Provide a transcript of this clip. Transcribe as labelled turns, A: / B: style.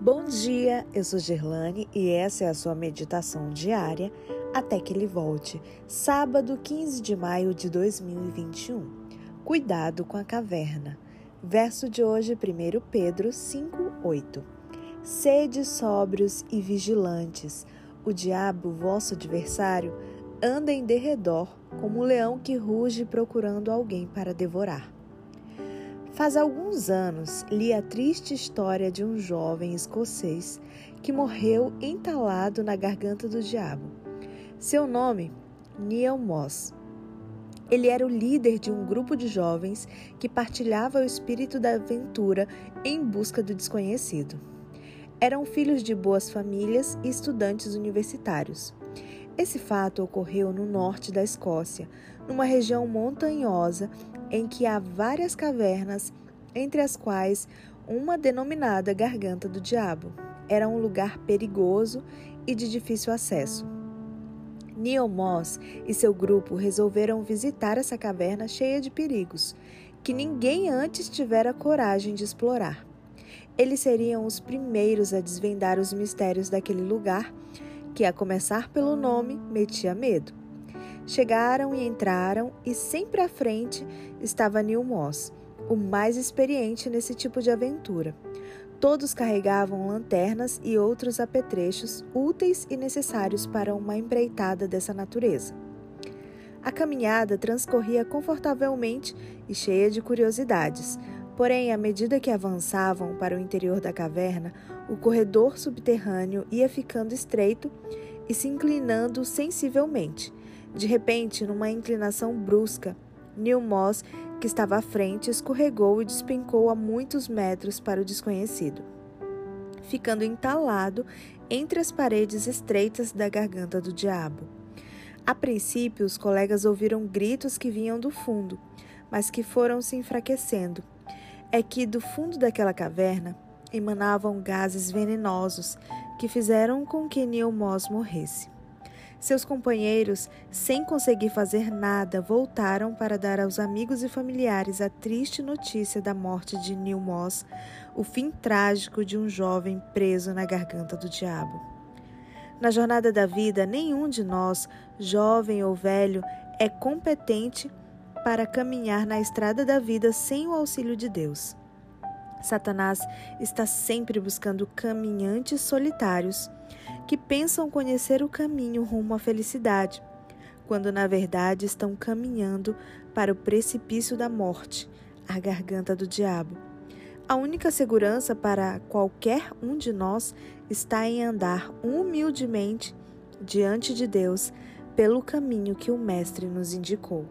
A: Bom dia, eu sou Gerlane e essa é a sua meditação diária até que ele volte, sábado 15 de maio de 2021. Cuidado com a caverna. Verso de hoje, 1 Pedro 5:8. Sede sóbrios e vigilantes. O diabo, vosso adversário, anda em derredor como um leão que ruge procurando alguém para devorar. Faz alguns anos li a triste história de um jovem escocês que morreu entalado na garganta do diabo. Seu nome, Neil Moss. Ele era o líder de um grupo de jovens que partilhava o espírito da aventura em busca do desconhecido. Eram filhos de boas famílias e estudantes universitários. Esse fato ocorreu no norte da Escócia, numa região montanhosa em que há várias cavernas, entre as quais uma denominada Garganta do Diabo. Era um lugar perigoso e de difícil acesso. Neil Moss e seu grupo resolveram visitar essa caverna cheia de perigos, que ninguém antes tivera coragem de explorar. Eles seriam os primeiros a desvendar os mistérios daquele lugar, que, a começar pelo nome, metia medo. Chegaram e entraram, e sempre à frente estava Neil Moss, o mais experiente nesse tipo de aventura. Todos carregavam lanternas e outros apetrechos úteis e necessários para uma empreitada dessa natureza. A caminhada transcorria confortavelmente e cheia de curiosidades, porém, à medida que avançavam para o interior da caverna, o corredor subterrâneo ia ficando estreito e se inclinando sensivelmente, de repente, numa inclinação brusca, Neil Moss, que estava à frente, escorregou e despencou a muitos metros para o desconhecido, ficando entalado entre as paredes estreitas da garganta do diabo. A princípio, os colegas ouviram gritos que vinham do fundo, mas que foram se enfraquecendo. É que do fundo daquela caverna emanavam gases venenosos que fizeram com que Neil Moss morresse. Seus companheiros, sem conseguir fazer nada, voltaram para dar aos amigos e familiares a triste notícia da morte de Neil Moss, o fim trágico de um jovem preso na garganta do diabo. Na jornada da vida, nenhum de nós, jovem ou velho, é competente para caminhar na estrada da vida sem o auxílio de Deus. Satanás está sempre buscando caminhantes solitários que pensam conhecer o caminho rumo à felicidade, quando na verdade estão caminhando para o precipício da morte, a garganta do diabo. A única segurança para qualquer um de nós está em andar humildemente diante de Deus pelo caminho que o Mestre nos indicou.